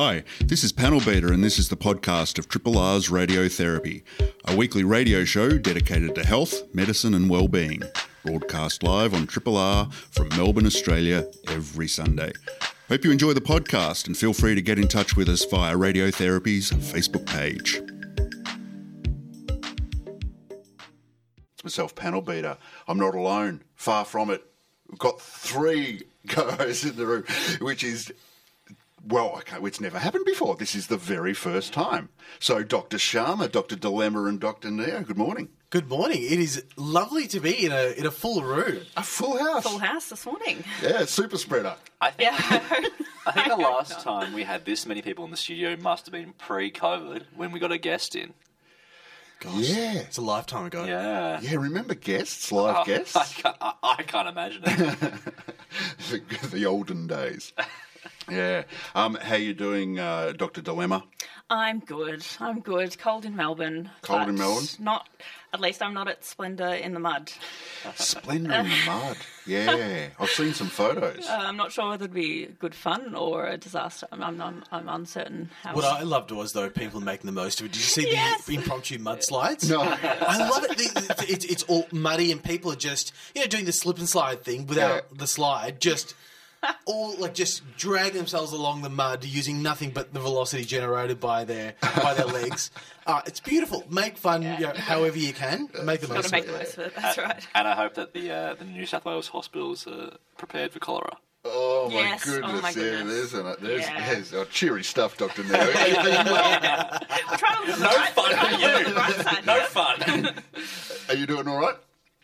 Hi, this is Panel Beater, and this is the podcast of Triple R's Radiotherapy, a weekly radio show dedicated to health, medicine, and well-being. Broadcast live on Triple R from Melbourne, Australia, every Sunday. Hope you enjoy the podcast and feel free to get in touch with us via Radiotherapy's Facebook page. It's myself, Panel Beater. I'm not alone. Far from it. We've got three co-hosts in the room, which is well, okay, it's never happened before. This is the very first time. So, Dr. Sharma, Dr. Dilemma, and Dr. Neo, good morning. Good morning. It is lovely to be in a in a full room. A full house. Full house this morning. Yeah, super spreader. I think, Yeah. I think the last time we had this many people in the studio must have been pre-COVID when we got a guest in. Gosh, Yeah. it's a lifetime ago. Yeah. Yeah, remember guests, oh, live Oh, guests? I can't, I, I can't imagine it. the, the olden days. Yeah. Um, how you doing, uh, Dr. Dilemma? I'm good. I'm good. Cold in Melbourne. Cold in Melbourne? Not. At least I'm not at Splendour in the mud. Splendour in the mud. Yeah. I've seen some photos. Uh, I'm not sure whether it'd be good fun or a disaster. I'm, I'm, I'm, I'm uncertain how. What I loved was though people making the most of it. Did you see Yes. the impromptu mudslides? No. I love it. The- It's, it's all muddy and people are just you know doing the slip and slide thing without Yeah. the slide, just all like just drag themselves along the mud using nothing but the velocity generated by their by their legs. Uh, it's beautiful. Make fun you know, however you can. Make the most of make it. the most of it. That's right. And I hope that the uh, the New South Wales hospitals are prepared for cholera. Oh, my Yes. Oh, goodness. my Yeah, goodness. there's, an, there's, Yeah. there's oh, cheery stuff, Dr. Neo. We're trying to look No fun trying for you. the side No here. fun. Are you doing all right?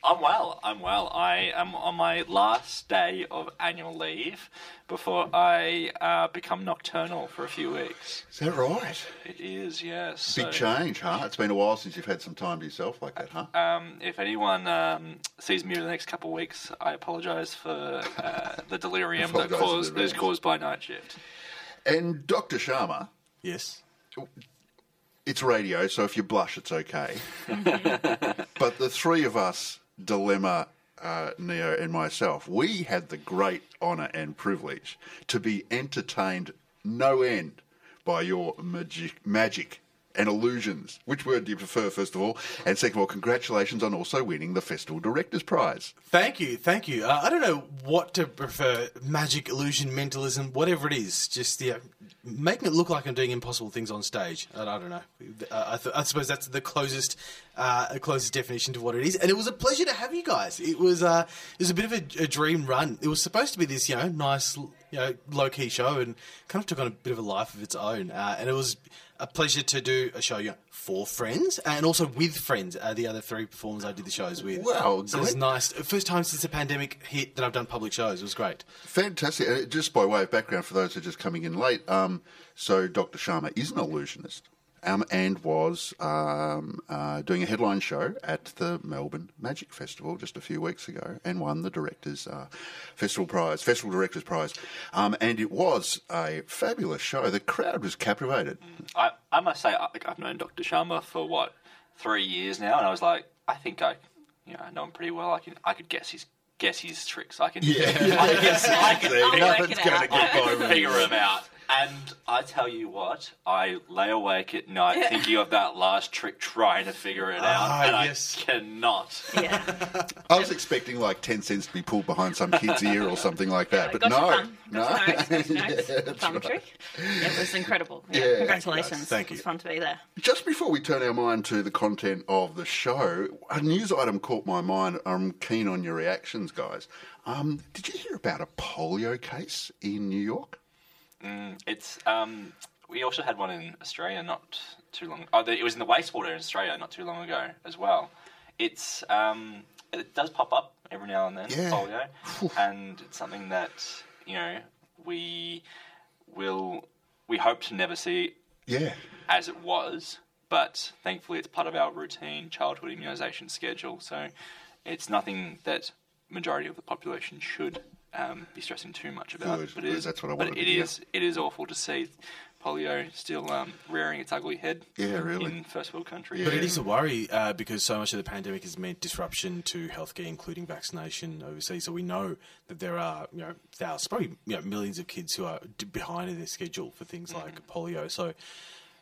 I'm well. I'm well. I am on my last day of annual leave before I uh, become nocturnal for a few weeks. Is that right? It is, yes. Big So- change, huh? It's been a while since you've had some time to yourself like that, huh? Um, if anyone um, sees me in the next couple of weeks, I apologise for uh, the delirium that caused, the that is caused by night shift. And Dr. Sharma, Yes. it's radio, so if you blush, it's okay. but the three of us, Dilemma, uh, Neo, and myself, we had the great honour and privilege to be entertained no end by your magic, magic and illusions. Which word do you prefer, first of all? And second of all, congratulations on also winning the Festival Directors Prize. Thank you, thank you. Uh, I don't know what to prefer: magic, illusion, mentalism, whatever it is. Just yeah, making it look like I'm doing impossible things on stage. I, I don't know. Uh, I, th- I suppose that's the closest, uh, closest definition to what it is. And it was a pleasure to have you guys. It was, uh, it was a bit of a, a dream run. It was supposed to be this, you know, nice, you know, low key show, and kind of took on a bit of a life of its own. Uh, and it was a pleasure to do a show you know, for friends and also with friends. Uh, the other three performers I did the shows with. Wow, so it was nice. First time since the pandemic hit that I've done public shows. It was great. Fantastic. Uh, Just by way of background for those who are just coming in late, um, so Dr. Sharma is an illusionist um, and was um, uh, doing a headline show at the Melbourne Magic Festival just a few weeks ago and won the Directors uh, Festival Prize, Festival Directors Prize. Um, and it was a fabulous show. The crowd was captivated. I, I must say, I, I've known Dr. Sharma for what three years now, and I was like, I think I, you know, I know him pretty well. I can, I could guess his guess his tricks. I can, I can, I can, work Nothing's it gonna get I by can me. figure him out. And I tell you what, I lay awake at night Yeah. thinking of that last trick, trying to figure it out, Ah, and yes. I cannot. Yeah. I was expecting like 10 cents to be pulled behind some kid's ear or something like that, but got no. your thumb. No. Got your nose. Got your nose. Yeah, that's thumb right. trick. Yeah, it was incredible. Yeah, Yeah. congratulations. Thank you. It was fun to be there. Just before we turn our mind to the content of the show, a news item caught my mind. I'm keen on your reactions, guys. Um, did you hear about a polio case in New York? It's um, we also had one in Australia not too long. Oh, it was in the wastewater in Australia not too long ago as well. It's um, it does pop up every now and then, Yeah. polio, and it's something that you know we will we hope to never see Yeah. as it was, but thankfully it's part of our routine childhood immunisation schedule. So it's nothing that majority of the population should um, be stressing too much about. Good, but it that's what I but wanted it to hear. is it is awful to see polio still um, rearing its ugly head. Yeah, really. In first world countries. But it is a worry uh, because so much of the pandemic has meant disruption to healthcare, including vaccination overseas. So we know that there are you know thousands, probably you know, millions of kids who are behind in their schedule for things like polio. So.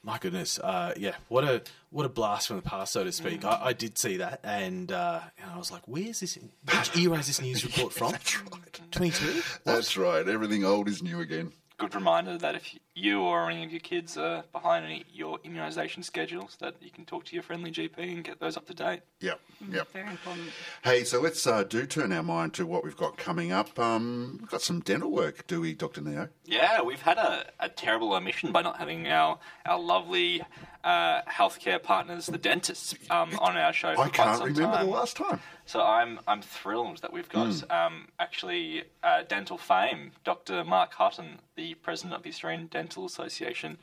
My goodness, uh, yeah, what a what a blast from the past, so to speak. I, I did see that, and, uh, and I was like, "Where's this? Which era is this news report from? That's right. Twenty two? That's right. Everything old is new again. Good reminder that if you or any of your kids are behind any, your immunisation schedules, that you can talk to your friendly GP and get those up to date. Yep. Yep. Very important. Hey, so let's uh, do turn our mind to what we've got coming up. Um, we've got some dental work, do we, Dr. Neo? Yeah, we've had a, a terrible omission by not having our our lovely uh, healthcare partners, the dentists, um, on our show. For I quite can't remember time. the last time. So I'm I'm thrilled that we've got Hmm. um, actually uh, dental fame, Dr. Mark Hutton, the president of the Australian Dental Association,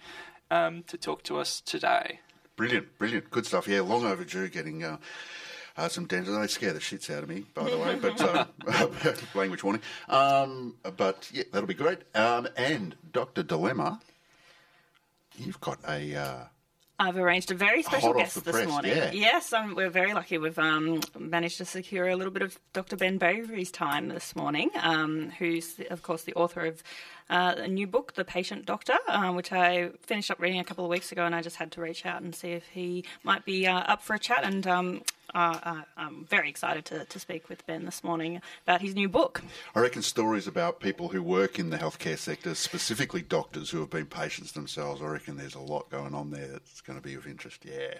um, to talk to us today. Brilliant, brilliant. Good stuff. Yeah, long overdue getting uh, uh, some dental. They scare the shits out of me, by the way, but uh, language warning. Um, but yeah, that'll be great. Um, and Dr. Dilemma, you've got a. Uh, I've arranged a very special Hot guest this press, morning. yeah. Yes, um, we're very lucky. We've um, managed to secure a little bit of Dr. Ben Bravery's time this morning, um, who's, of course, the author of uh, a new book, The Patient Doctor, um, which I finished up reading a couple of weeks ago, and I just had to reach out and see if he might be uh, up for a chat. And um, uh, uh, I'm very excited to, to speak with Ben this morning about his new book. I reckon stories about people who work in the healthcare sector, specifically doctors who have been patients themselves. I reckon there's a lot going on there that's going to be of interest. Yeah.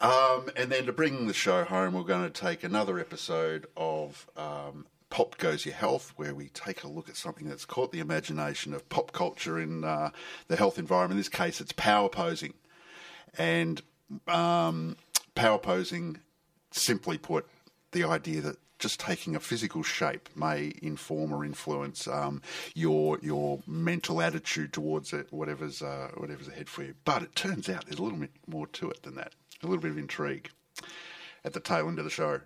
Um, and then to bring the show home, we're going to take another episode of um, Pop Goes Your Health, where we take a look at something that's caught the imagination of pop culture in uh, the health environment. In this case, it's power posing. And um, power posing, simply put, the idea that just taking a physical shape may inform or influence um, your your mental attitude towards it, whatever's uh, whatever's ahead for you. But it turns out there's a little bit more to it than that. A little bit of intrigue at the tail end of the show.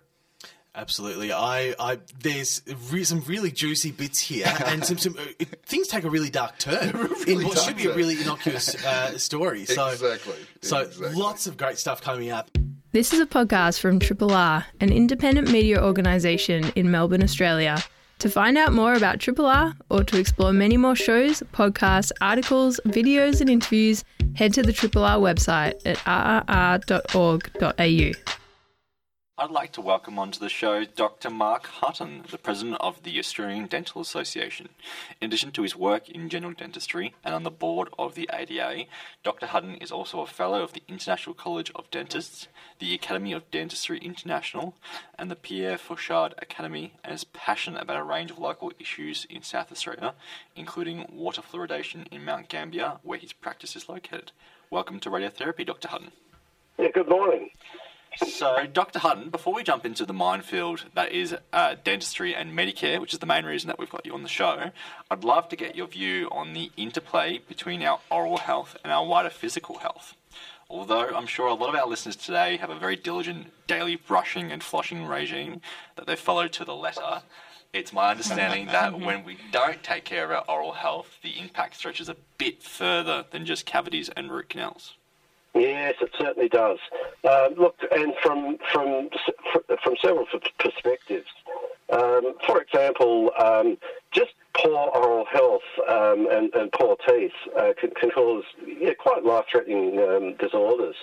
Absolutely. I, I there's re- some really juicy bits here, and some, some uh, it, things take a really dark turn really in what should be a really innocuous uh, story. So, Exactly. So Exactly. lots of great stuff coming up. This is a podcast from Triple R, an independent media organisation in Melbourne, Australia. To find out more about Triple R or to explore many more shows, podcasts, articles, videos, and interviews, head to the Triple R website at rrr.org.au. I'd like to welcome onto the show Dr. Mark Hutton, the president of the Australian Dental Association. In addition to his work in general dentistry and on the board of the ADA, Dr. Hutton is also a fellow of the International College of Dentists, the Academy of Dentistry International, and the Pierre Fauchard Academy, and is passionate about a range of local issues in South Australia, including water fluoridation in Mount Gambier, where his practice is located. Welcome to Radiotherapy, Dr. Hutton. Yeah, good morning. So, Dr. Hutton, before we jump into the minefield that is uh, dentistry and Medicare, which is the main reason that we've got you on the show, I'd love to get your view on the interplay between our oral health and our wider physical health. Although I'm sure a lot of our listeners today have a very diligent daily brushing and flossing regime that they follow to the letter, it's my understanding that when we don't take care of our oral health, the impact stretches a bit further than just cavities and root canals. Yes, it certainly does. Um, look, and from from from several perspectives. Um, for example, um, just poor oral health um, and, and poor teeth uh, can, can cause yeah, quite life-threatening um, disorders.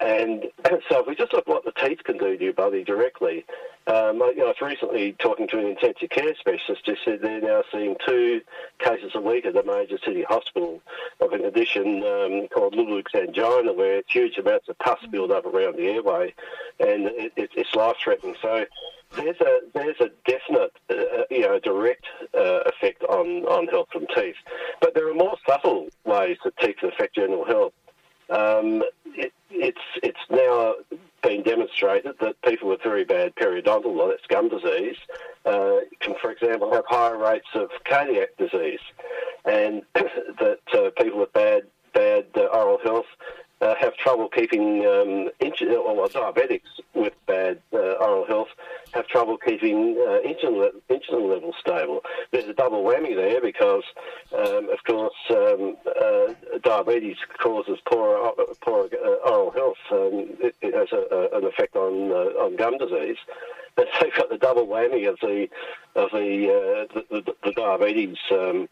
And so, if we just look at what the teeth can do to your body directly, um, I, you know, I was recently talking to an intensive care specialist who said they're now seeing two cases a week at the major city hospital of a condition um, called Ludwig's angina, where huge amounts of pus build up around the airway, and it, it, it's life-threatening. So there's a there's a definite uh, you know direct uh, effect on, on health from teeth, but there are more subtle ways that teeth affect general health. Um, it, it's it's now been demonstrated that people with very bad periodontal, that's gum disease, uh, can, for example, have higher rates of cardiac disease, and that uh, people with bad bad uh, oral health uh, have trouble keeping um, insulin, or diabetics with bad uh, oral health have trouble keeping uh, insulin, insulin levels stable. There's a double whammy there because, um, of course, um, uh, diabetes causes poor poor uh, oral health. Um, it, it, has a, a, an effect on uh, on gum disease. So you've got the double whammy of the of the uh, the, the, the, diabetes. Um,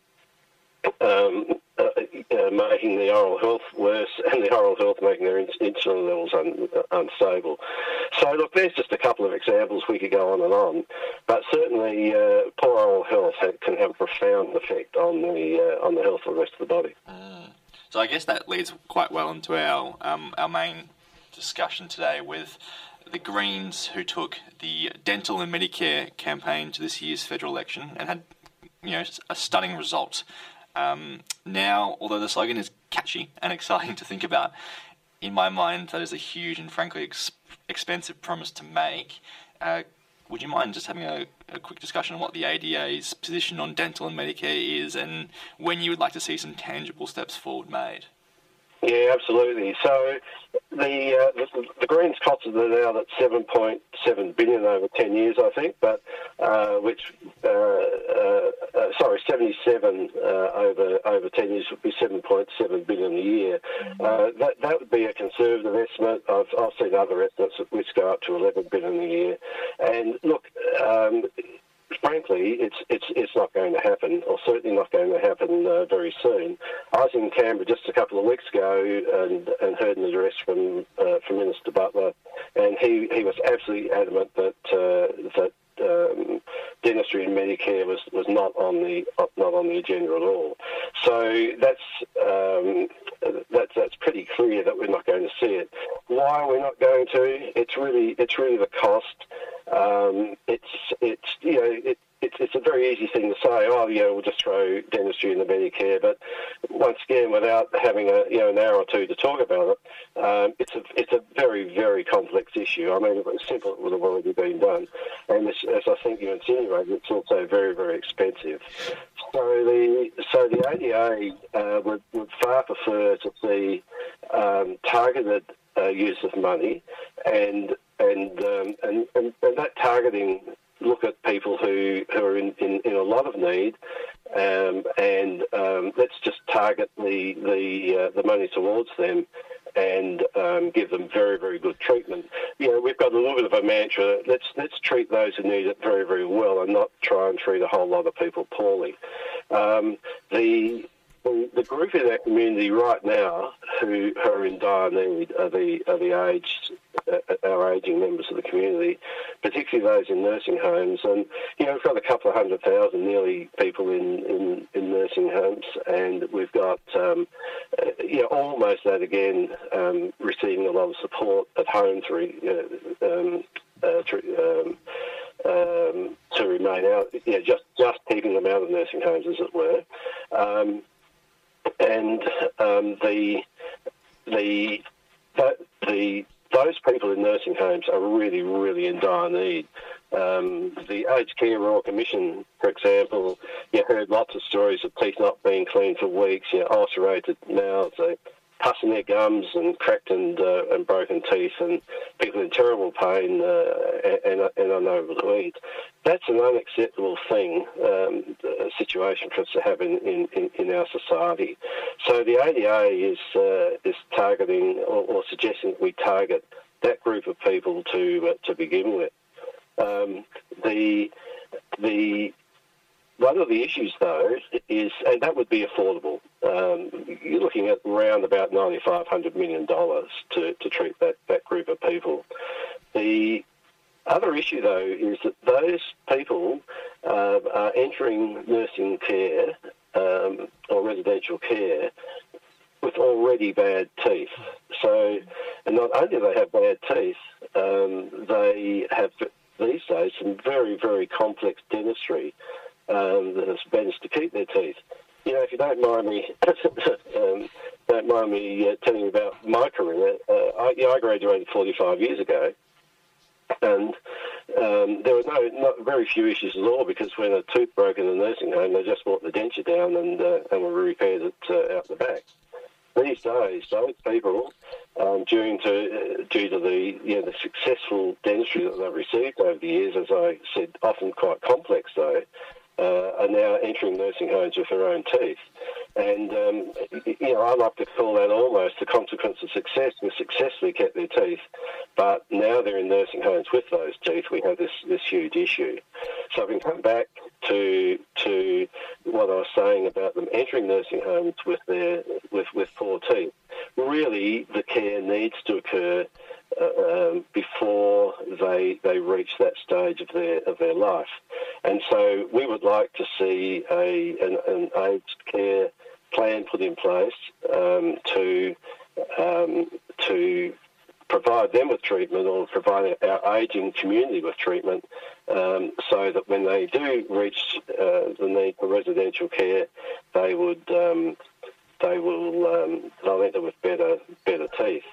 um, uh, making the oral health worse and the oral health making their insulin levels un, unstable. So, look, there's just a couple of examples we could go on and on, but certainly uh, poor oral health can have a profound effect on the uh, on the health of the rest of the body. Mm. So, I guess that leads quite well into our um, our main discussion today with the Greens, who took the dental and Medicare campaign to this year's federal election and had you know a stunning result. Um, now, although the slogan is catchy and exciting to think about, in my mind, that is a huge and frankly ex- expensive promise to make. Uh, would you mind just having a, a, quick discussion on what the ADA's position on dental and Medicare is and when you would like to see some tangible steps forward made? Yeah, absolutely. So the, uh, the, the Greens costed it now at 7.7 billion over 10 years, I think, but uh, which uh, uh, uh sorry, 77 uh, over over 10 years would be 7.7 billion a year. that that would be a conservative estimate. I've, I've seen other estimates which go up to 11 billion a year. And look. Um, frankly, it's it's it's not going to happen, or certainly not going to happen uh, very soon. I was in Canberra just a couple of weeks ago and, and heard an address from uh, from Minister Butler, and he, he was absolutely adamant that uh, that um, dentistry and Medicare was, was not on the not on the agenda at all. So that's um, that's that's pretty clear that we're not going to see it. Why we're we not going to? It's really it's really the cost. Um, it's it's you know it, it's, it's a very easy thing to say. Oh, yeah, we'll just throw dentistry in the Medicare. But once again, without having a you know an hour or two to talk about it, um, it's a it's a very very complex issue. I mean, it was simple, it would have already been done. And as, as I think you insinuated, it's also very very expensive. So the so the ADA uh, would would far prefer to see um, targeted uh, use of money and and, um, and, and and that targeting look at people who, who are in, in, in a lot of need um, and um, let's just target the the, uh, the money towards them and um, give them very very good treatment. You know, we've got a little bit of a mantra. Let's let's treat those who need it very very well and not try and treat a whole lot of people poorly. Um, the the, the group in our community right now who, who are in dire need are the, are the aged, uh, our ageing members of the community, particularly those in nursing homes. And, you know, we've got a couple of hundred thousand nearly people in, in, in nursing homes, and we've got, um, uh, you know, almost that again, um, receiving a lot of support at home through, uh, um, uh, through um, um, to remain out, you know, just just keeping them out of nursing homes, as it were. Um, and um, the the the those people in nursing homes are really, really in dire need. Um, the Aged Care Royal Commission, for example, you heard lots of stories of teeth not being cleaned for weeks, you know, ulcerated mouths, pus in their gums and cracked and, uh, and broken teeth and people in terrible pain uh, and, and unable to eat. That's an unacceptable thing, um, situation for us to have in, in, in, our society. So the ADA is, uh, is targeting or, or, suggesting that we target that group of people to, uh, to begin with. Um, the, the one of the issues, though, is, and that would be affordable. Um, you're looking at around about $9,500 million to, to treat that, that group of people. The other issue, though, is that those people uh, are entering nursing care um, or residential care with already bad teeth. So, and not only do they have bad teeth, um, they have these days some very, very complex dentistry um, that has managed to keep their teeth. You know, if you don't mind me, um, don't mind me uh, telling you about my career. Uh, I, you know, I graduated 45 years ago, and um, there were no not very few issues at all because when a tooth broke in the nursing home, they just brought the denture down and uh, and we repaired it uh, out the back. These days, those people, um, due to uh, due to the you know, the successful dentistry that they've received over the years, as I said, often quite complex though, uh, are now entering nursing homes with their own teeth. And, um, you know, I like to call that almost the consequence of success. We successfully kept their teeth, but now they're in nursing homes with those teeth. We have this, this huge issue. So I can come back to to what I was saying about them entering nursing homes with their with, with poor teeth. Really, the care needs to occur uh, um, before they they reach that stage of their of their life, and so we would like to see a an, an aged care plan put in place um, to um, to provide them with treatment or provide our ageing community with treatment um, so that when they do reach uh, the need for residential care, they would um, they will um, they'll enter with better better teeth.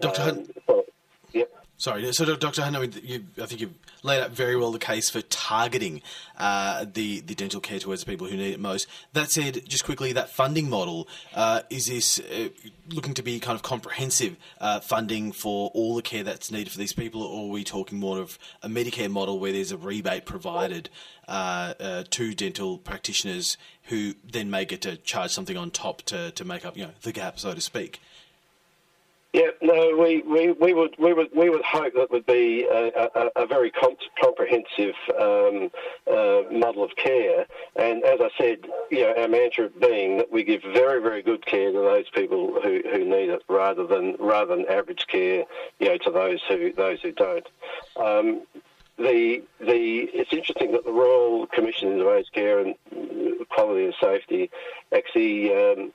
Dr. Hutton, Um, but- yep. Sorry, so Dr. Hutton, I, you, I think you've laid out very well the case for targeting uh, the the dental care towards people who need it most. That said, just quickly, that funding model uh, is this uh, looking to be kind of comprehensive uh, funding for all the care that's needed for these people, or are we talking more of a Medicare model where there's a rebate provided uh, uh, to dental practitioners who then may get to charge something on top to, to make up you know the gap, so to speak? Yeah, no, we, we, we would we would we would hope that would be a, a, a very comp- comprehensive um, uh, model of care. And as I said, you know, our mantra being that we give very very good care to those people who, who need it, rather than rather than average care, you know, to those who those who don't. Um, the the it's interesting that the Royal Commission into Aged Care and Quality and Safety actually um,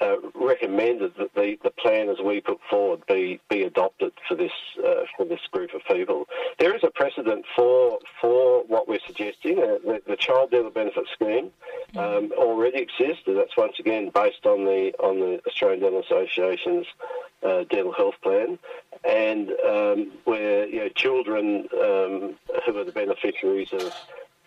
uh, recommended that the, the plan as we put forward be be adopted for this uh, for this group of people. There is a precedent for for what we're suggesting. Uh, the, the Child Dental Benefit Scheme um, already exists, and that's once again based on the on the Australian Dental Association's uh, dental health plan, and um, where you know children um, who are the beneficiaries of,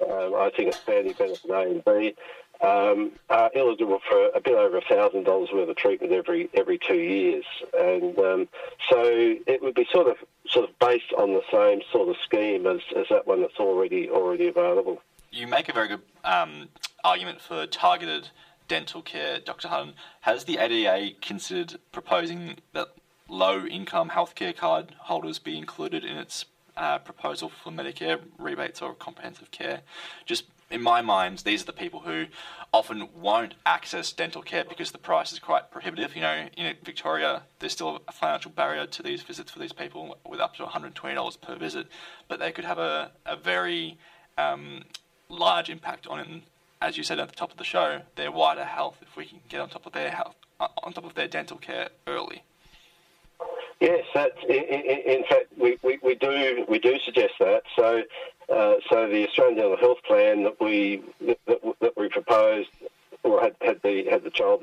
um, I think it's Family Benefit A and B, um, are eligible for a bit over thousand dollars worth of treatment every every two years, and um, so it would be sort of sort of based on the same sort of scheme as, as that one that's already already available. You make a very good um, argument for targeted dental care, Dr. Hutton. Has the ADA considered proposing that low income healthcare card holders be included in its uh, proposal for Medicare rebates or comprehensive care? Just in my mind, these are the people who often won't access dental care because the price is quite prohibitive. You know, in Victoria, there's still a financial barrier to these visits for these people with up to $120 per visit, but they could have a, a very um, large impact on, as you said at the top of the show, their wider health if we can get on top of their health, on top of their dental care early. Yes, that's in, in, in fact we, we, we do we do suggest that. So uh, so the Australian Dental Health Plan that we that, that we proposed or had, had the had the Child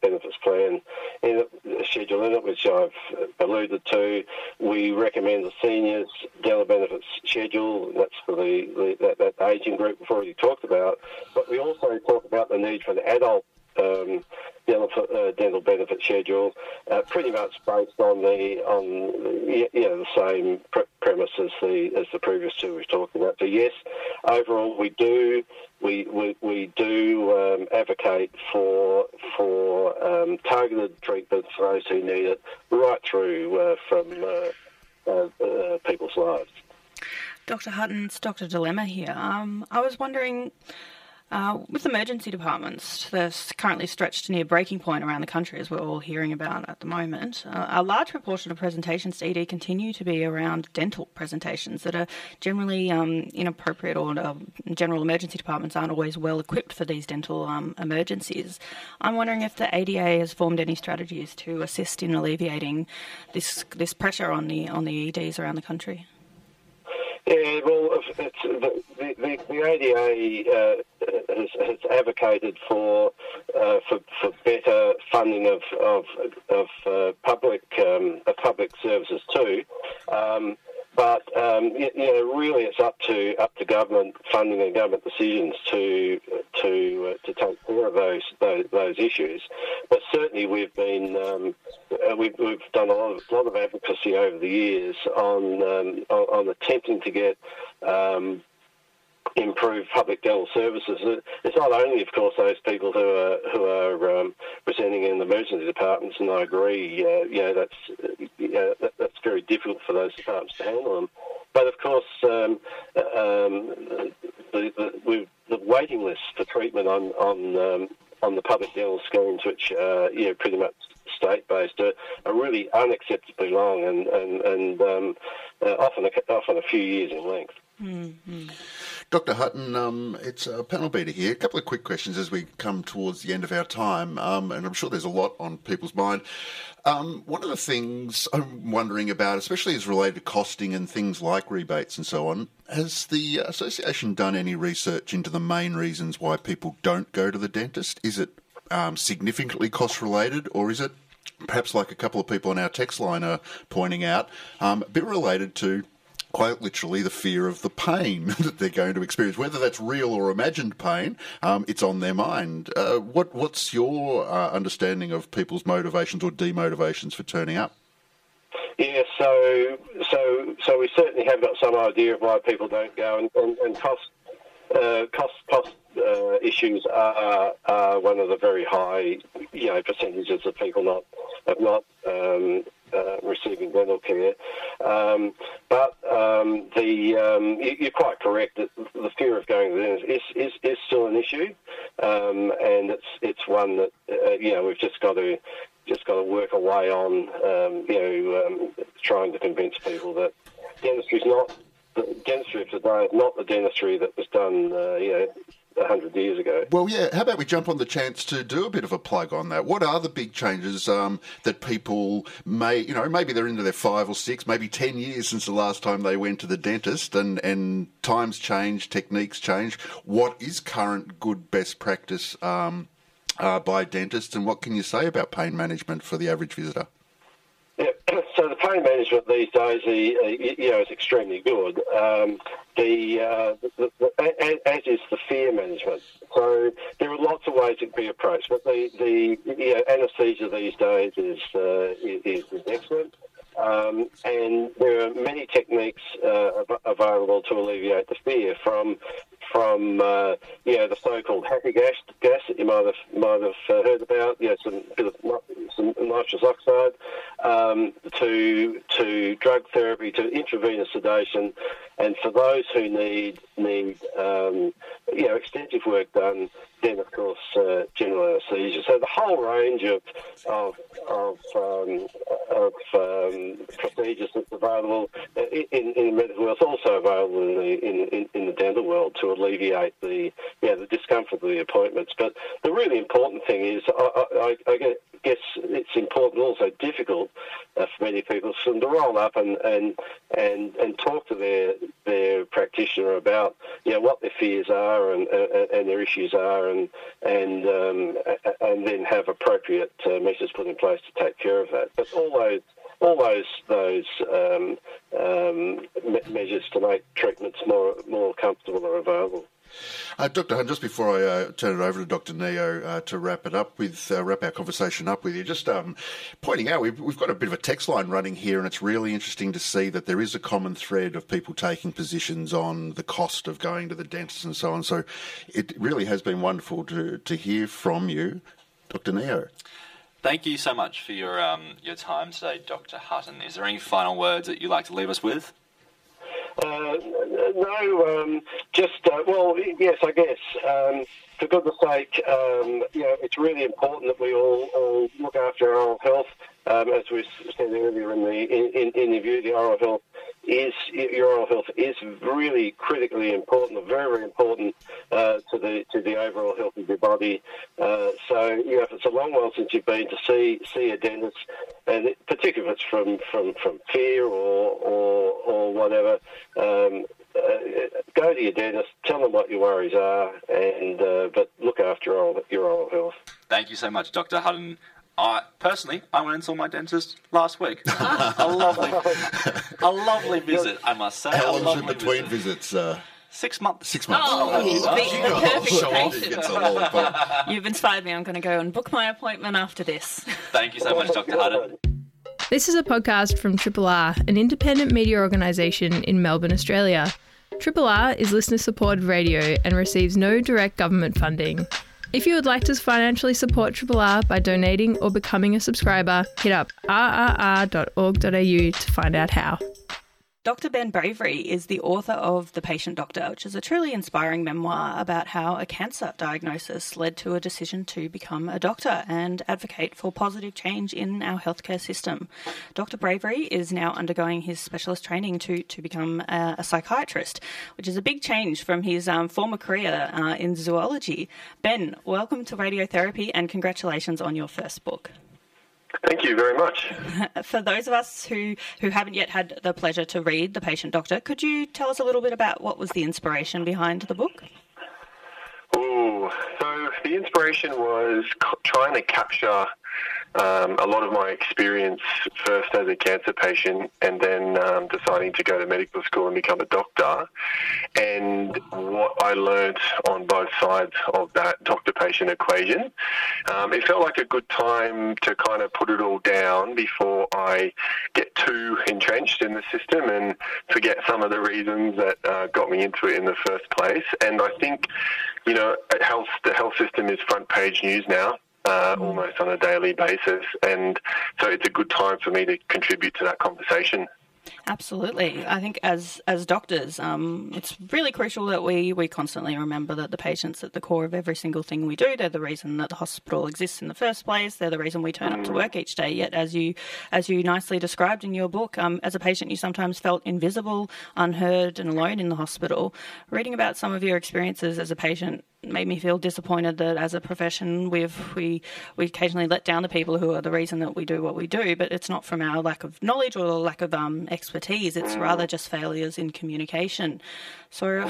Benefits Plan in it, schedule in it, which I've alluded to. We recommend the seniors dental benefits schedule. That's for the, the that, that ageing group we've already talked about. But we also talk about the need for the adult um, dental, uh, dental benefit schedule, uh, pretty much based on the on the, you know the same pre- premise as the as the previous two we've talked about. So yes, overall we do we we, we do um, advocate for for um, targeted treatment for those who need it, right through uh, from uh, uh, uh, people's lives. Dr. Hutton's Dr. Dilemma here. Um, I was wondering. Uh, with emergency departments, they're currently stretched near breaking point around the country, as we're all hearing about at the moment. Uh, a large proportion of presentations to ED continue to be around dental presentations that are generally um, inappropriate, or uh, general emergency departments aren't always well equipped for these dental um, emergencies. I'm wondering if the ADA has formed any strategies to assist in alleviating this this pressure on the on the EDs around the country. Yeah, well, the, the, the ADA uh, has, has advocated for, uh, for for better funding of of, of uh, public um, of public services too. Um, but um, you, you, know, really, it's up to up to government funding and government decisions to to uh, to take care of those, those, those issues. But certainly, we've been um, uh, we've, we've done a lot of lot of advocacy over the years on um, on, on, attempting to get um, improve public dental services. It's not only, of course, those people who are who are um, presenting in the emergency departments, and I agree, uh, you know, that's you know, that, that's very difficult for those departments to handle them. But of course, um, um, the, the, the, waiting lists for treatment on on um, on the public dental schemes, which uh, you know pretty much state based, are, are, really unacceptably long and and, and um, uh, often a, often a few years in length. Mm-hmm. Dr. Hutton, um, it's a panel beater here. A couple of quick questions as we come towards the end of our time, um, and I'm sure there's a lot on people's mind. Um, one of the things I'm wondering about, especially as related to costing and things like rebates and so on, has the association done any research into the main reasons why people don't go to the dentist? Is it um, significantly cost related, or is it perhaps like a couple of people on our text line are pointing out, um, a bit related to quite literally the fear of the pain that they're going to experience, whether that's real or imagined pain. Um, it's on their mind. Uh, what what's your uh, understanding of people's motivations or demotivations for turning up? Yeah, so so so we certainly have got some idea of why people don't go, and, and, and cost uh, cost cost uh, issues are, are, one of the very high you know percentages of people not have not um, uh, receiving dental care. Um, but um, the um, you're quite correct that the fear of going to the dentist is, is, is still an issue, um, and it's it's one that uh, you know we've just got to just got to work away on. Um, you know, trying to convince people that dentistry is not the dentistry of today is not the dentistry that was done, uh, you know, 100 years ago. Well, yeah, how about we jump on the chance to do a bit of a plug on that? What are the big changes um, that people may, you know, maybe they're into their five or six, maybe 10 years since the last time they went to the dentist and, and times change, techniques change. What is current good best practice um, uh, by dentists and what can you say about pain management for the average visitor? So the pain management these days, you know, is extremely good. Um, the, uh, the, the, as is the fear management. So there are lots of ways it can be approached, but the the you know, anaesthesia these days is, uh, is, is excellent. Um, and there are many techniques uh, available to alleviate the fear, from from uh, you know the so-called happy gas gas that you might have might have uh, heard about, you know, some bit of nitrous oxide, um, to to drug therapy, to intravenous sedation, and for those who need need um, you know extensive work done, then of course uh, general anaesthesia. So the whole range of of of, um, of um, procedures that's available in, in the medical world is also available in the in, in, the dental world to alleviate the yeah the discomfort of the appointments. But the really important thing is I, I, I guess it's important also difficult uh, for many people for them to roll up and, and and and talk to their their practitioner about you know what their fears are and and, and their issues are and and um, and then have appropriate uh, measures put in place to take care of that. But all those all those those um, um, measures to make treatments more more comfortable are available. Uh, Dr. Hutton, just before I uh, turn it over to Dr. Neo uh, to wrap it up with, uh, wrap our conversation up with you, just um, pointing out we've, we've got a bit of a text line running here, and it's really interesting to see that there is a common thread of people taking positions on the cost of going to the dentist and so on. So it really has been wonderful to, to hear from you, Dr. Neo. Thank you so much for your um, your time today, Dr. Hutton. Is there any final words that you'd like to leave us with? Uh, no, um, just uh, well, yes, I guess. Um, for goodness sake, um, you know, it's really important that we all, all look after our oral health. Um, as we said earlier in the in, in, interview, the oral health is your oral health is really critically important, very very important uh, to the to the overall health of your body. Uh, so you know, if it's a long while since you've been to see see a dentist, and it, particularly if it's from from from fear or or, or whatever. Um, uh, go to your dentist, tell them what your worries are, and uh, but look after your oral, your oral health. Thank you so much, Dr. Hutton. I personally, I went and saw my dentist last week. a lovely, a lovely visit, I must say. How long in between visit. visits? Uh... Six months. Six months. Oh, oh the perfect patient. You've inspired me. I'm going to go and book my appointment after this. Thank you so much, Dr. Hutton. This is a podcast from Triple R, an independent media organisation in Melbourne, Australia. Triple R is listener supported radio and receives no direct government funding. If you would like to financially support Triple R by donating or becoming a subscriber, hit up rrr.org.au to find out how. Dr. Ben Bravery is the author of The Patient Doctor, which is a truly inspiring memoir about how a cancer diagnosis led to a decision to become a doctor and advocate for positive change in our healthcare system. Dr. Bravery is now undergoing his specialist training to, to become a, a psychiatrist, which is a big change from his um, former career uh, in zoology. Ben, welcome to Radiotherapy and congratulations on your first book. Thank you very much. For those of us who, who haven't yet had the pleasure to read The Patient Doctor, could you tell us a little bit about what was the inspiration behind the book? Ooh, so the inspiration was trying to capture um, a lot of my experience first as a cancer patient and then um, deciding to go to medical school and become a doctor and what I learned on both sides of that doctor patient equation. Um, it felt like a good time to kind of put it all down before I get too entrenched in the system and forget some of the reasons that uh, got me into it in the first place. And I think, you know, health, the health system is front page news now uh, almost on a daily basis. And so it's a good time for me to contribute to that conversation. Absolutely. I think as as doctors, um, it's really crucial that we, we constantly remember that the patient's at the core of every single thing we do. They're the reason that the hospital exists in the first place. They're the reason we turn up to work each day. Yet, as you as you nicely described in your book, um, as a patient, you sometimes felt invisible, unheard, and alone in the hospital. Reading about some of your experiences as a patient made me feel disappointed that as a profession we've we we occasionally let down the people who are the reason that we do what we do but it's not from our lack of knowledge or lack of um, expertise. It's rather just failures in communication. So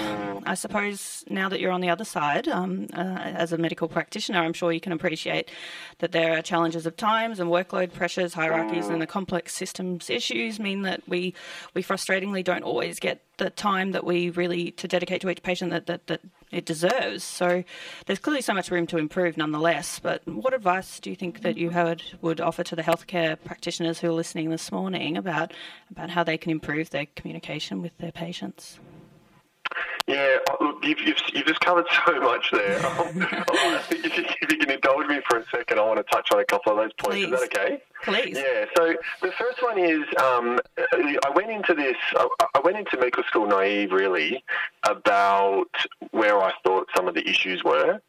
I suppose now that you're on the other side um, uh, as a medical practitioner I'm sure you can appreciate that there are challenges of times and workload pressures hierarchies and the complex systems issues mean that we we frustratingly don't always get the time that we really to dedicate to each patient that, that, that it deserves. So there's clearly so much room to improve nonetheless. But what advice do you think that you would, would offer to the healthcare practitioners who are listening this morning about, about how they can improve their communication with their patients? Yeah, uh, look, you've, you've, you've just covered so much there. if, you, if, you, can indulge me for a second, I want to touch on a couple of those points. Please. Is that okay? Please. Yeah. So the first one is um, I went into this. I went into medical school naive, really, about where I thought some of the issues were.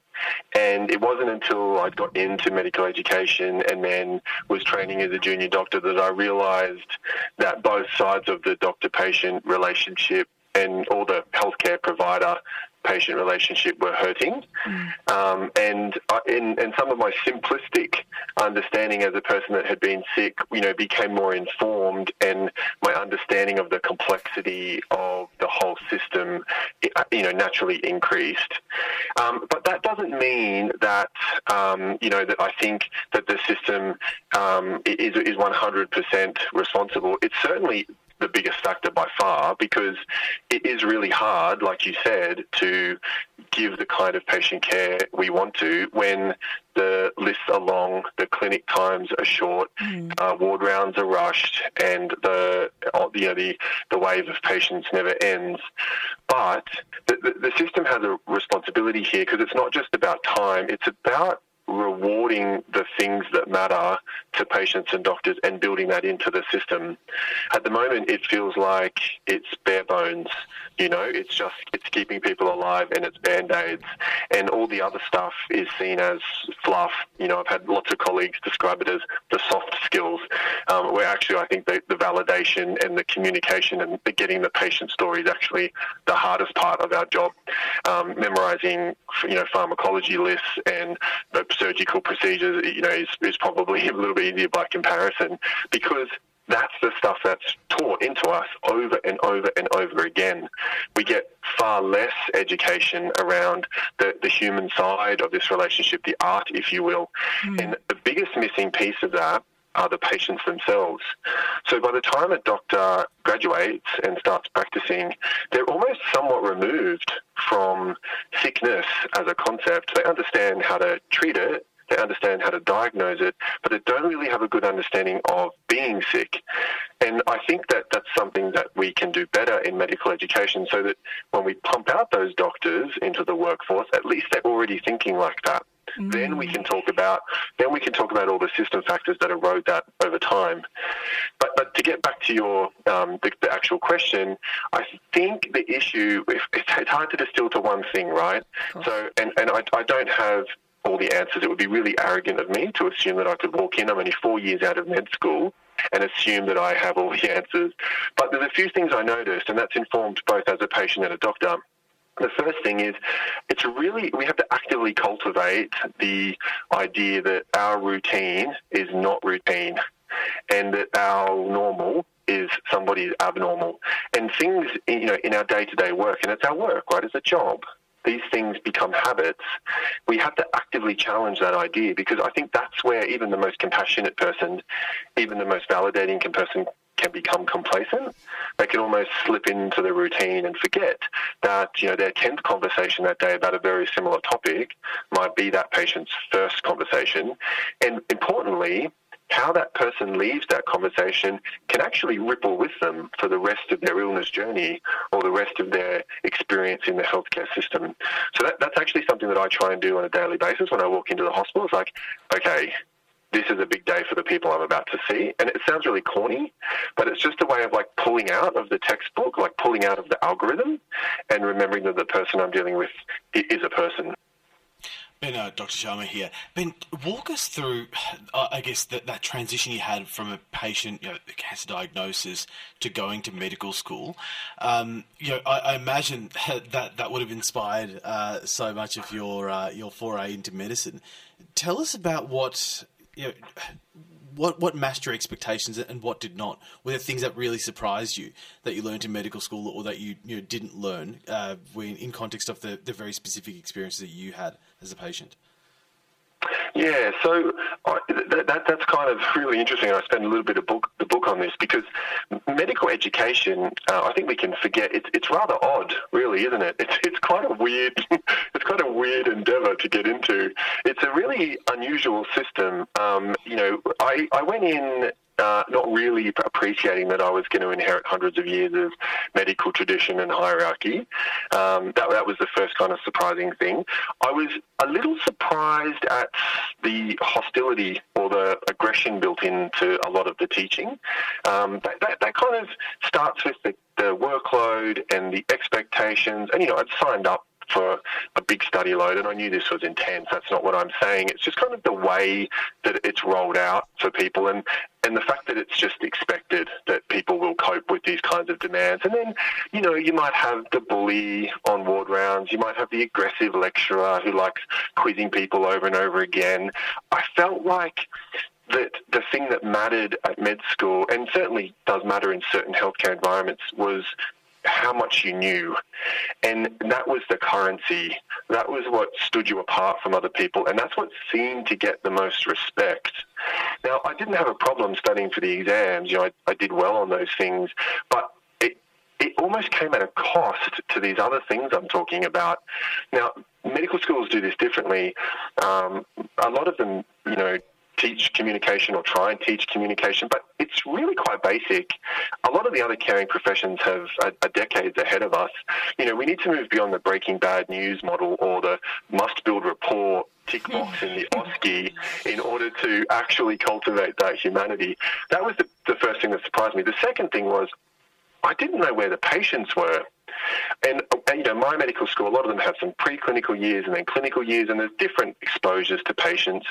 And it wasn't until I got into medical education and then was training as a junior doctor that I realised that both sides of the doctor-patient relationship and all the healthcare provider patient relationship were hurting. Mm. Um, and in, and some of my simplistic understanding as a person that had been sick, you know, became more informed, and my understanding of the complexity of the whole system, you know, naturally increased. Um, but that doesn't mean that um, you know that I think that the system um, is is 100% responsible. It's certainly the biggest factor by far because it is really hard, like you said, to give the kind of patient care we want to when the lists are long, the clinic times are short, mm. uh, ward rounds are rushed, and the you know the the wave of patients never ends. But the, the, the system has a responsibility here because it's not just about time; it's about rewarding the things that matter to patients and doctors and building that into the system. At the moment, it feels like it's bare bones. You know, it's just it's keeping people alive and it's band aids, and all the other stuff is seen as fluff. You know, I've had lots of colleagues describe it as the soft skills, um, where actually I think the, the validation and the communication and the getting the patient story is actually the hardest part of our job. Um, memorizing, you know, pharmacology lists and the surgical procedures, you know, is, is probably a little bit easier by comparison because that's the stuff that's taught into us over and over and over again. We get far less education around the, the human side of this relationship, the art, if you will. Mm. And the biggest missing piece of that are the patients themselves. So by the time a doctor graduates and starts practicing, they're almost somewhat removed from sickness as a concept. They understand how to treat it, they understand how to diagnose it, but they don't really have a good understanding of being sick. And I think that that's something that we can do better in medical education so that when we pump out those doctors into the workforce, at least they're already thinking like that. Then we can talk about then we can talk about all the system factors that erode that over time. But but to get back to your um, the, the actual question, I think the issue it's, it's hard to distill to one thing, right? So and and I, I don't have all the answers. It would be really arrogant of me to assume that I could walk in. I'm only four years out of med school and assume that I have all the answers. But there's a few things I noticed, and that's informed both as a patient and a doctor. The first thing is, it's really, we have to actively cultivate the idea that our routine is not routine and that our normal is somebody's abnormal. And things, you know, in our day to day work, and it's our work, right? It's a job. These things become habits. We have to actively challenge that idea because I think that's where even the most compassionate person, even the most validating person can become complacent. They can almost slip into the routine and forget that you know their tenth conversation that day about a very similar topic might be that patient's first conversation, and importantly. How that person leaves that conversation can actually ripple with them for the rest of their illness journey or the rest of their experience in the healthcare system. So that, that's actually something that I try and do on a daily basis when I walk into the hospital. It's like, okay, this is a big day for the people I'm about to see. And it sounds really corny, but it's just a way of like pulling out of the textbook, like pulling out of the algorithm and remembering that the person I'm dealing with is a person. Ben, uh, Dr. Sharma here. Ben, walk us through, uh, I guess, that, that transition you had from a patient, you know, cancer diagnosis to going to medical school. Um, you know, I, I, imagine that that would have inspired uh, so much of your uh, your foray into medicine. Tell us about what you know, what what matched your expectations and what did not? Were there things that really surprised you that you learned in medical school or that you, you know, didn't learn uh, when, in context of the, the very specific experiences that you had as a patient? Yeah, so I, that, that, that's kind of really interesting. I spent a little bit of book, the book on this because medical education, uh, I think we can forget. It's, it's rather odd, really, isn't it? It's, it's quite a weird, it's quite a weird endeavour to get into. It's a really unusual system. Um, you know, I, I went in not really appreciating that I was going to inherit hundreds of years of medical tradition and hierarchy. Um, that, that was the first kind of surprising thing. I was a little surprised at the hostility or the aggression built into a lot of the teaching. Um, that, that, that, kind of starts with the, the workload and the expectations. And, you know, I'd signed up for a big study load, and I knew this was intense. That's not what I'm saying. It's just kind of the way that it's rolled out for people, and and the fact that it's just expected that people will cope with these kinds of demands. And then, you know, you might have the bully on ward rounds. You might have the aggressive lecturer who likes quizzing people over and over again. I felt like that the thing that mattered at med school, and certainly does matter in certain healthcare environments, was how much you knew. And that was the currency. That was what stood you apart from other people. And that's what seemed to get the most respect. Now, I didn't have a problem studying for the exams. You know, I, I did well on those things. But it, it almost came at a cost to these other things I'm talking about. Now, medical schools do this differently. Um, a lot of them, you know, teach communication or try and teach communication, but it's really quite basic. A lot of the other caring professions have a, a decades ahead of us. You know, we need to move beyond the breaking bad news model or the must build rapport tick box hmm. in the OSCE in order to actually cultivate that humanity. That was the, the first thing that surprised me. The second thing was I didn't know where the patients were. And, and, you know, my medical school, a lot of them have some preclinical years and then clinical years, and there's different exposures to patients.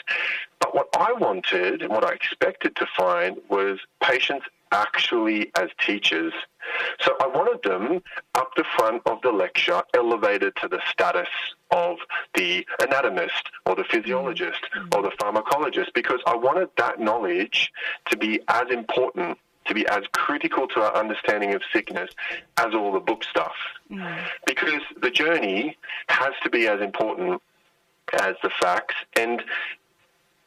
But what I wanted and what I expected to find was patients actually as teachers. So I wanted them up the front of the lecture, elevated to the status of the anatomist or the physiologist mm-hmm. or the pharmacologist, because I wanted that knowledge to be as important to be as critical to our understanding of sickness as all the book stuff. Mm. Because the journey has to be as important as the facts. And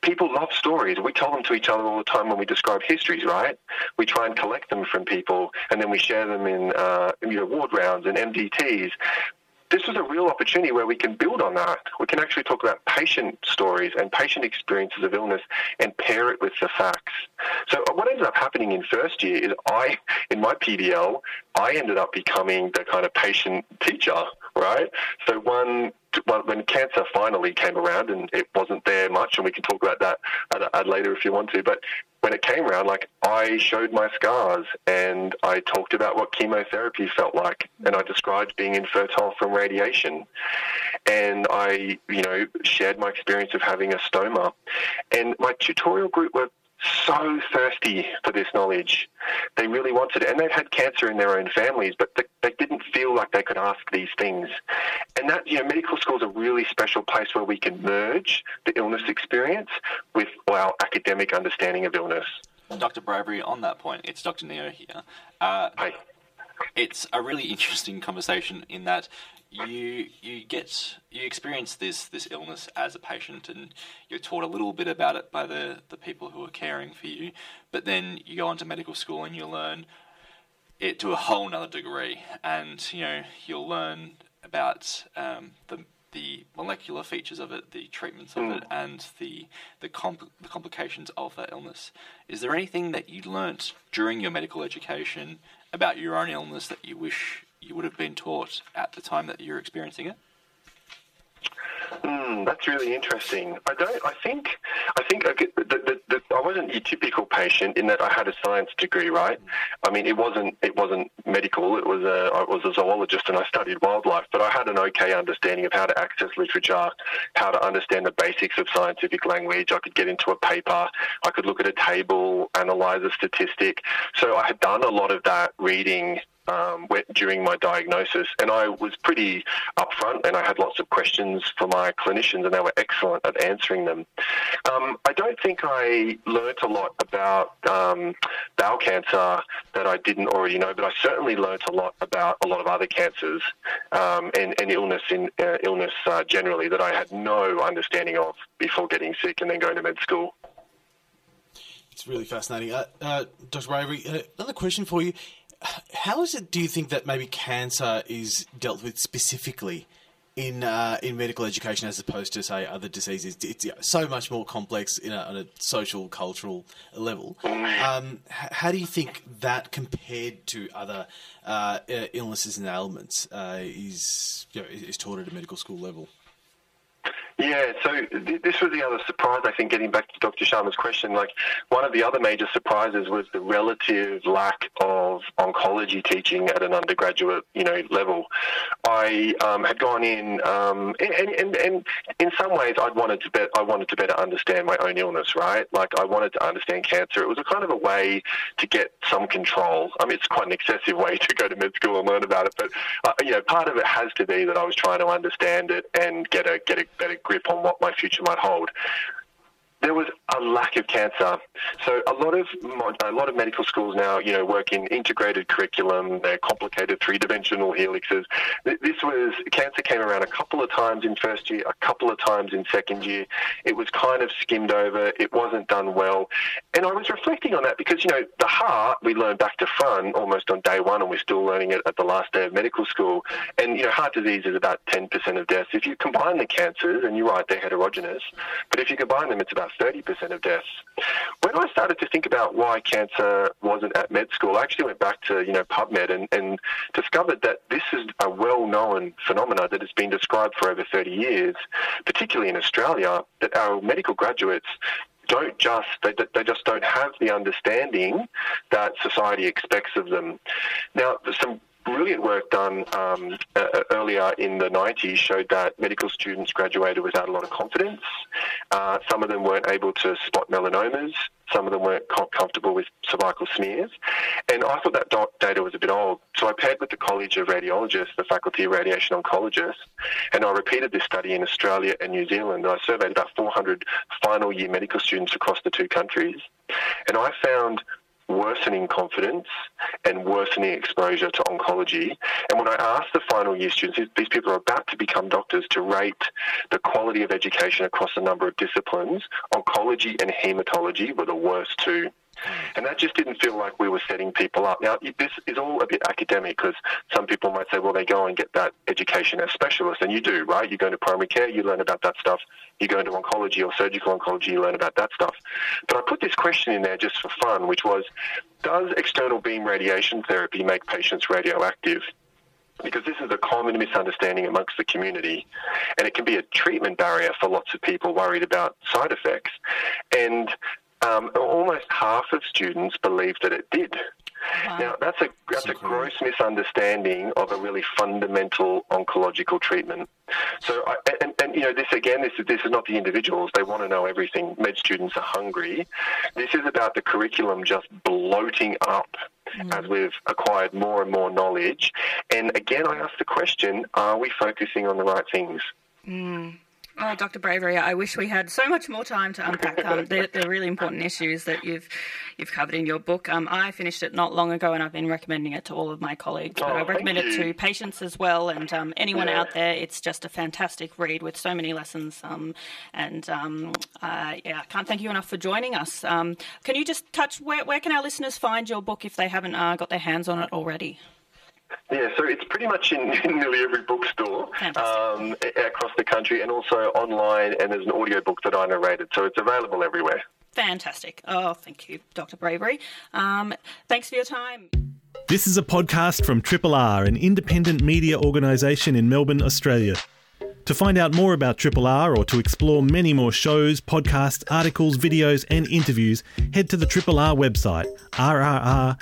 people love stories. We tell them to each other all the time when we describe histories, right? We try and collect them from people, and then we share them in uh, you know ward rounds and MDTs. This was a real opportunity where we can build on that. We can actually talk about patient stories and patient experiences of illness and pair it with the facts. So what ended up happening in first year is I, in my PBL, I ended up becoming the kind of patient teacher, right? So one when cancer finally came around and it wasn't there much, and we can talk about that at, at later if you want to. But when it came around, like I showed my scars and I talked about what chemotherapy felt like, and I described being infertile from radiation, and I, you know, shared my experience of having a stoma, and my tutorial group were so thirsty for this knowledge. They really wanted it. And they've had cancer in their own families, but they, they didn't feel like they could ask these things. And that, you know, medical school is a really special place where we can merge the illness experience with our academic understanding of illness. Dr. Bravery, on that point, it's Dr. Neo here. Uh, Hi. It's a really interesting conversation in that you you get you experience this this illness as a patient and you're taught a little bit about it by the the people who are caring for you but then you go on to medical school and you learn it to a whole nother degree and you know you'll learn about um, the the molecular features of it, the treatments of mm. it, and the the, comp- the complications of that illness. Is there anything that you learnt during your medical education about your own illness that you wish you would have been taught at the time that you're experiencing it? Mm, that's really interesting. I don't. I think. I think okay, the, the, the, I wasn't your typical patient in that I had a science degree, right? I mean, it wasn't. It wasn't medical. It was a. I was a zoologist and I studied wildlife, but I had an okay understanding of how to access literature, how to understand the basics of scientific language. I could get into a paper. I could look at a table, analyze a statistic. So I had done a lot of that reading um, during my diagnosis, and I was pretty upfront, and I had lots of questions for my clinicians, and they were excellent at answering them. Um, I don't think I learnt a lot about um, bowel cancer that I didn't already know, but I certainly learnt a lot about a lot of other cancers um, and, and, illness in uh, illness uh, generally that I had no understanding of before getting sick and then going to med school. It's really fascinating. Uh, uh Dr. Bravery, uh, another question for you how is it? Do you think that maybe cancer is dealt with specifically in uh, in medical education as opposed to say other diseases? It's so much more complex a, on a social cultural level. Um, how do you think that compared to other uh, illnesses and ailments uh, is you know, is taught at a medical school level? Yeah, so th- this was the other surprise, I think, getting back to Dr. Sharma's question. Like, one of the other major surprises was the relative lack of oncology teaching at an undergraduate, you know, level. I um, had gone in, um, and, and, and in some ways, I'd wanted to bet, I wanted to better understand my own illness, right? Like, I wanted to understand cancer. It was a kind of a way to get some control. I mean, it's quite an excessive way to go to med school and learn about it, but, uh, you know, part of it has to be that I was trying to understand it and get a, get a better grip on what my future might hold there was a lack of cancer. So a lot of a lot of medical schools now, you know, work in integrated curriculum. They're complicated three-dimensional helixes. This was cancer came around a couple of times in first year, a couple of times in second year. It was kind of skimmed over. It wasn't done well, and I was reflecting on that because you know the heart we learn back to front almost on day one, and we're still learning it at the last day of medical school. And you know, heart disease is about 10% of deaths. If you combine the cancers, and you're right, they're heterogeneous, but if you combine them, it's about 30% of deaths. When I started to think about why cancer wasn't at med school, I actually went back to, you know, PubMed and, and discovered that this is a well-known phenomenon that has been described for over 30 years, particularly in Australia, that our medical graduates don't just they, they just don't have the understanding that society expects of them. Now, some brilliant work done um, uh, earlier in the 90s showed that medical students graduated without a lot of confidence. Uh, some of them weren't able to spot melanomas. Some of them weren't comfortable with cervical smears. And I thought that data was a bit old. So I paired with the College of Radiologists, the Faculty of Radiation Oncologists, and I repeated this study in Australia and New Zealand. I surveyed about 400 final year medical students across the two countries. And I found worsening confidence and worsening exposure to oncology. And when I asked the final year students, these people are about to become doctors, to rate the quality of education across a number of disciplines, oncology and hematology were the worst two And that just didn't feel like we were setting people up. Now, this is all a bit academic because some people might say, well, they go and get that education as specialists, and you do, right? You go into primary care, you learn about that stuff. You go into oncology or surgical oncology, you learn about that stuff. But I put this question in there just for fun, which was, does external beam radiation therapy make patients radioactive? because this is a common misunderstanding amongst the community, and it can be a treatment barrier for lots of people worried about side effects. And um, almost half of students believe that it did. Wow. Now that's a that's a gross misunderstanding of a really fundamental oncological treatment. So, I, and, and you know, this again, this is this is not the individuals. They want to know everything. Med students are hungry. This is about the curriculum just bloating up mm. as we've acquired more and more knowledge. And again, I ask the question: Are we focusing on the right things? Mm. Oh, Dr. Bravery, I wish we had so much more time to unpack um, the, the, really important issues that you've you've covered in your book. Um, I finished it not long ago, and I've been recommending it to all of my colleagues. Oh, but I recommend it to patients as well, and um, anyone yeah. out there. It's just a fantastic read with so many lessons. Um, and um, uh, yeah, I can't thank you enough for joining us. Um, can you just touch where, where can our listeners find your book if they haven't uh, got their hands on it already? Yeah, so it's pretty much in, in nearly every bookstore um, across the country and also online, and there's an audio book that I narrated, so it's available everywhere. Fantastic. Oh, thank you, Dr. Bravery. Um, thanks for your time. This is a podcast from Triple R, an independent media organisation in Melbourne, Australia. To find out more about Triple R or to explore many more shows, podcasts, articles, videos, and interviews, head to the Triple R website, rrr.org.au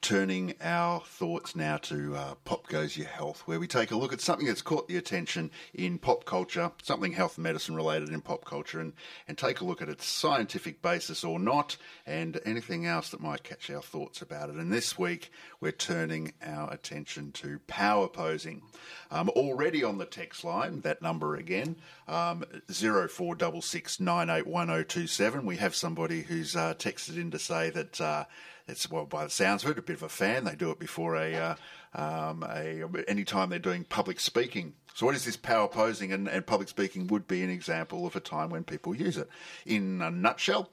turning our thoughts now to uh, Pop Goes Your Health, where we take a look at something that's caught the attention in pop culture, something health and medicine related in pop culture, and, and take a look at its scientific basis or not, and anything else that might catch our thoughts about it. And this week, we're turning our attention to power posing. Um, already on the text line, that number again, um, 0466981027, we have somebody who's uh, texted in to say that. Uh, it's well, by the sounds of it, a bit of a fan. They do it before a, uh, um, a any time they're doing public speaking. So, what is this power posing? And, and public speaking would be an example of a time when people use it. In a nutshell,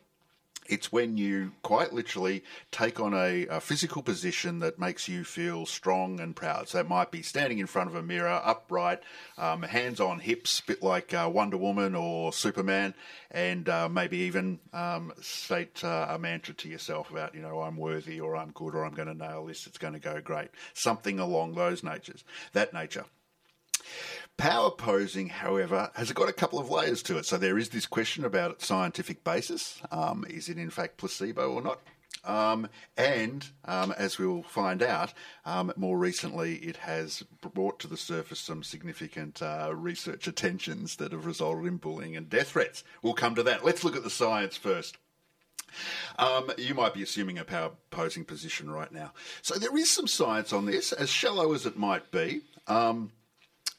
it's when you quite literally take on a, a, physical position that makes you feel strong and proud. So it might be standing in front of a mirror, upright, um, hands on hips, a bit like uh, Wonder Woman or Superman, and uh, maybe even um, state uh, a mantra to yourself about, you know, I'm worthy or I'm good or I'm going to nail this, it's going to go great. Something along those natures, that nature. Power posing, however, has got a couple of layers to it. So there is this question about its scientific basis. Um, is it in fact placebo or not? Um, and um, as we will find out, um, more recently it has brought to the surface some significant uh, research attentions that have resulted in bullying and death threats. We'll come to that. Let's look at the science first. Um, you might be assuming a power posing position right now. So there is some science on this, as shallow as it might be. Um,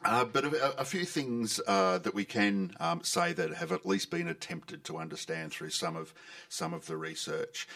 uh, but a, a, few things uh, that we can um, say that have at least been attempted to understand through some of some of the research.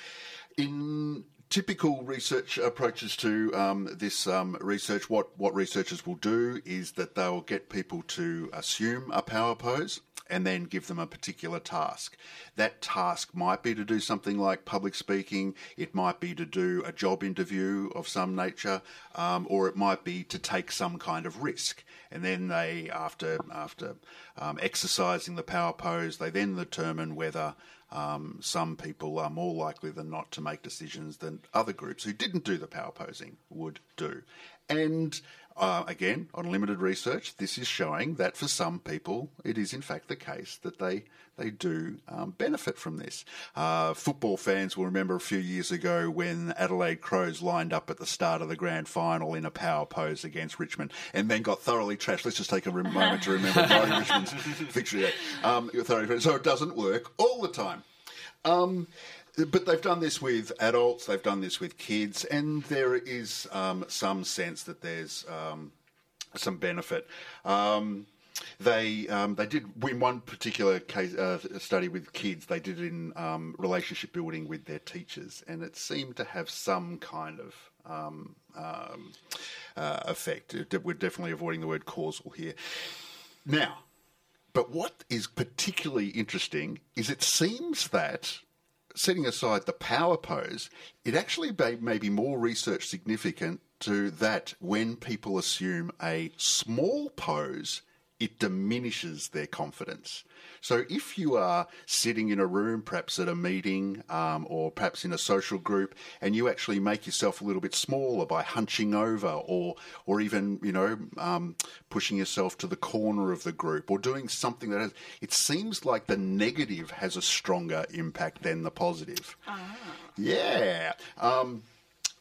In typical research approaches to um, this um, research, what what researchers will do is that they'll get people to assume a power pose and then give them a particular task. That task might be to do something like public speaking, it might be to do a job interview of some nature, um, or it might be to take some kind of risk and then they, after after um, exercising the power pose, they then determine whether um, some people are more likely than not to make decisions than other groups who didn't do the power posing would do. And uh, again, on limited research, this is showing that for some people, it is in fact the case that they they do um, benefit from this. Uh, football fans will remember a few years ago when Adelaide Crows lined up at the start of the grand final in a power pose against Richmond and then got thoroughly trashed. Let's just take a moment to remember Richmond's victory. Um, so it doesn't work all the time. Um, but they've done this with adults, they've done this with kids, and there is um, some sense that there's um, some benefit. Um, they um, they did in one particular case uh, study with kids. They did it in um, relationship building with their teachers, and it seemed to have some kind of um, uh, effect. We're definitely avoiding the word causal here. Now, but what is particularly interesting is it seems that, setting aside the power pose, it actually may, be more research significant to that when people assume a small pose, it diminishes their confidence. So if you are sitting in a room, perhaps at a meeting um, or perhaps in a social group, and you actually make yourself a little bit smaller by hunching over or or even you know um, pushing yourself to the corner of the group or doing something that has, it seems like the negative has a stronger impact than the positive. Yeah. Um,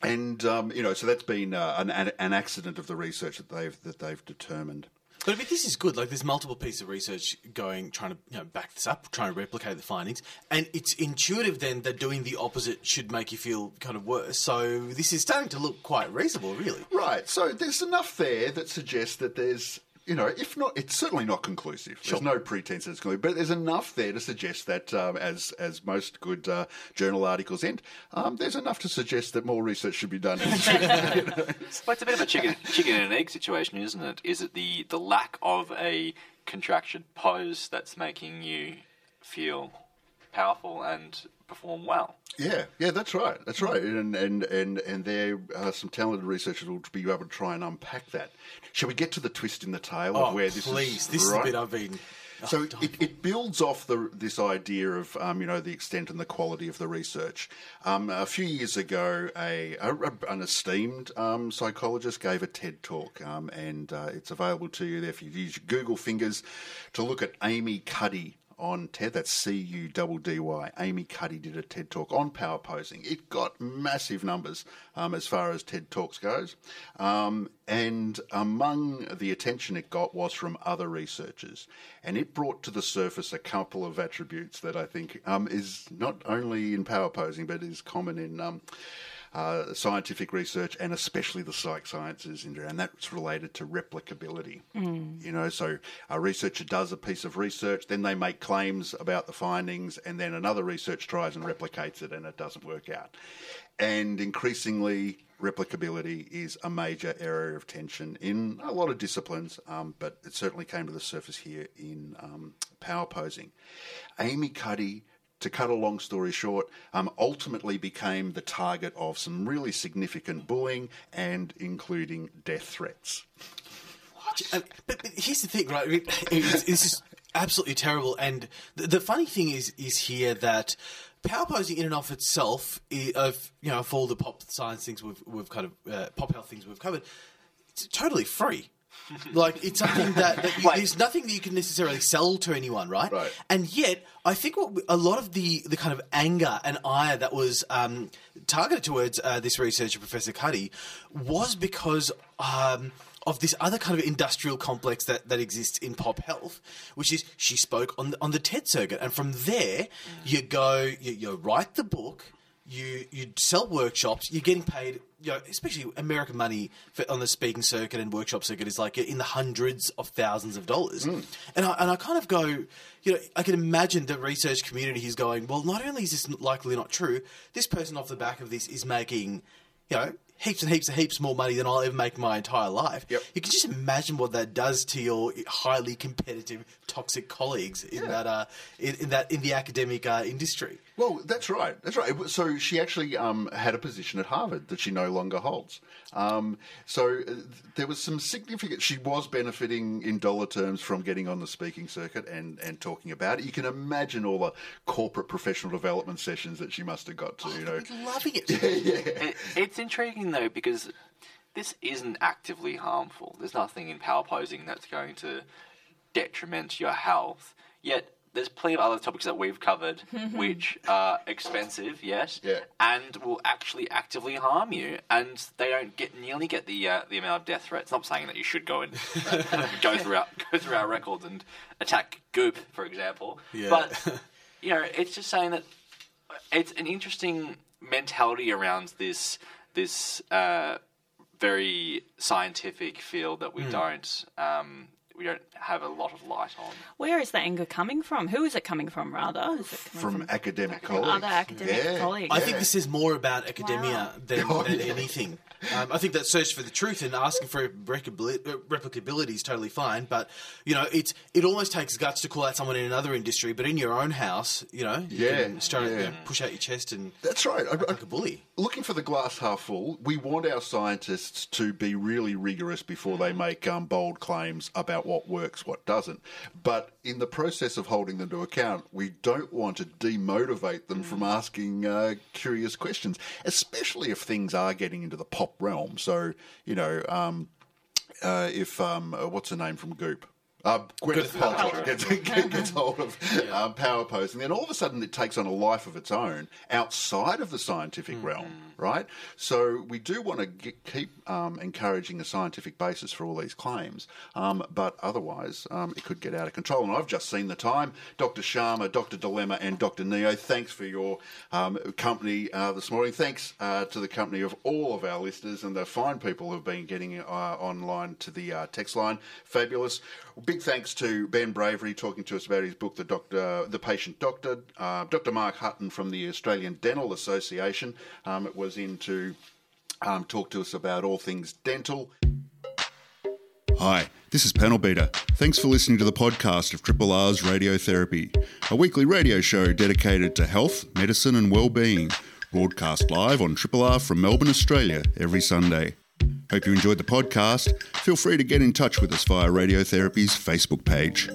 and um, you know, so that's been uh, an, an accident of the research that they've that they've determined. But I mean, this is good. Like, there's multiple pieces of research going, trying to you know, back this up, trying to replicate the findings, and it's intuitive then that doing the opposite should make you feel kind of worse. So this is starting to look quite reasonable, really. Right. So there's enough there that suggests that there's you know, if not, it's certainly not conclusive. There's no pretense that it's conclusive, but there's enough there to suggest that, um, as as most good uh, journal articles end, um, there's enough to suggest that more research should be done. Well, it's a bit of a chicken chicken and egg situation, isn't it? Is it the the lack of a contraction pose that's making you feel powerful and perform well? yeah, yeah, that's right, that's right, and and and and there are some talented researchers who will be able to try and unpack that. Shall we get to the twist in the tale Oh, of where this please! is? This right? is the bit I've been. So it, it builds off the this idea of um, you know the extent and the quality of the research. Um, a few years ago, a, a an esteemed um, psychologist gave a TED talk, um, and uh, it's available to you there if you use your Google fingers to look at Amy Cuddy on TED. That's C U D D Y. Amy Cuddy did a TED talk on power posing. It got massive numbers um, as far as TED talks goes, um, and among the attention it got was from other researchers, and it brought to the surface a couple of attributes that I think um, is not only in power posing but is common in. Uh, scientific research and especially the psych sciences, and that's related to replicability. You know, so a researcher does a piece of research, then they make claims about the findings, and then another research tries and replicates it, and it doesn't work out. And increasingly, replicability is a major area of tension in a lot of disciplines, um, but it certainly came to the surface here in um, power posing. Amy Cuddy to cut a long story short, um, ultimately became the target of some really significant bullying and including death threats. Uh, But, but here's the thing, right? It- it's- This is absolutely terrible. And the, the funny thing is, is here that power posing in and of itself, i- of you know, of all the pop science things we've we've kind of uh, pop health things we've covered, it's totally free. Like it's something that, that you, there's nothing that you can necessarily sell to anyone, right? Right. And yet, I think what we- a lot of the, the kind of anger and ire that was um, targeted towards uh, this researcher, Professor Cuddy, was because um, of this other kind of industrial complex that, that exists in pop health, which is she spoke on the, on the TED circuit, and from there you go, you, you write the book. You you sell workshops. You're getting paid. You know, especially American money for, on the speaking circuit and workshop circuit is like in the hundreds of thousands of dollars. And I and I kind of go, you know, I can imagine the research community is going. Well, not only is this likely not true, this person off the back of this is making, you know, heaps and heaps and heaps more money than I'll ever make in my entire life. Yep. You can just imagine what that does to your highly competitive, toxic colleagues in that uh, in, in that in the academic uh, industry. Well, that's right. That's right. So she actually um, had a position at Harvard that she no longer holds. Um, so uh, there was some significant. She was benefiting in dollar terms from getting on the speaking circuit and, and talking about it. You can imagine all the corporate professional development sessions that she must have got to. You know, Loving it. It, it's intriguing though because this isn't actively harmful. There's nothing in power posing that's going to detriment your health. Yet there's plenty of other topics that we've covered which are expensive, yes, Yeah. and will actually actively harm you, and they don't get nearly get the uh, the amount of death threats. Not saying that you should go and go through our, go through our records and attack Goop, for example, Yeah. but you know, it's just saying that it's an interesting mentality around this this uh, very scientific field that we don't um, we don't have a lot of light on. Where is the anger coming from? Who is it coming from, rather? Is it coming From academic colleagues. other academic Yeah. colleagues? I think this is more about academia Wow. than, Oh, than yeah. anything. Um, I think that search for the truth and asking for uh, replicability is totally fine, but you know, it's it almost takes guts to call out someone in another industry, but in your own house, you know, you Yeah, can straight, yeah. you know, push out your chest and That's right. I- I- like a bully. looking for the glass half full, we want our scientists to be really rigorous before they make um, bold claims about what works, what doesn't. But in the process of holding them to account, we don't want to demotivate them from asking uh, curious questions, especially if things are getting into the pop realm. So, you know, um, uh, if um, uh, what's her name from Goop? Uh, Gwyneth Paltrow gets, gets hold of um, power pose, and then all of a sudden it takes on a life of its own outside of the scientific realm, right? So we do want to get, keep um, encouraging a scientific basis for all these claims, um, but otherwise um, it could get out of control. And I've just seen the time. Dr. Sharma, Dr. Dilemma, and Dr. Neo, thanks for your um, company uh, this morning. Thanks uh, to the company of all of our listeners and the fine people who've been getting uh, online to the uh, text line. Fabulous. Big thanks to Ben Bravery talking to us about his book, The Doctor, The Patient Doctor. Uh, Dr. Mark Hutton from the Australian Dental Association um, was in to um, talk to us about all things dental. Hi, this is Panel Beater. Thanks for listening to the podcast of Triple R's Radiotherapy, a weekly radio show dedicated to health, medicine, and well-being. Broadcast live on Triple R from Melbourne, Australia, every Sunday. Hope you enjoyed the podcast. Feel free to get in touch with us via Radiotherapy's Facebook page.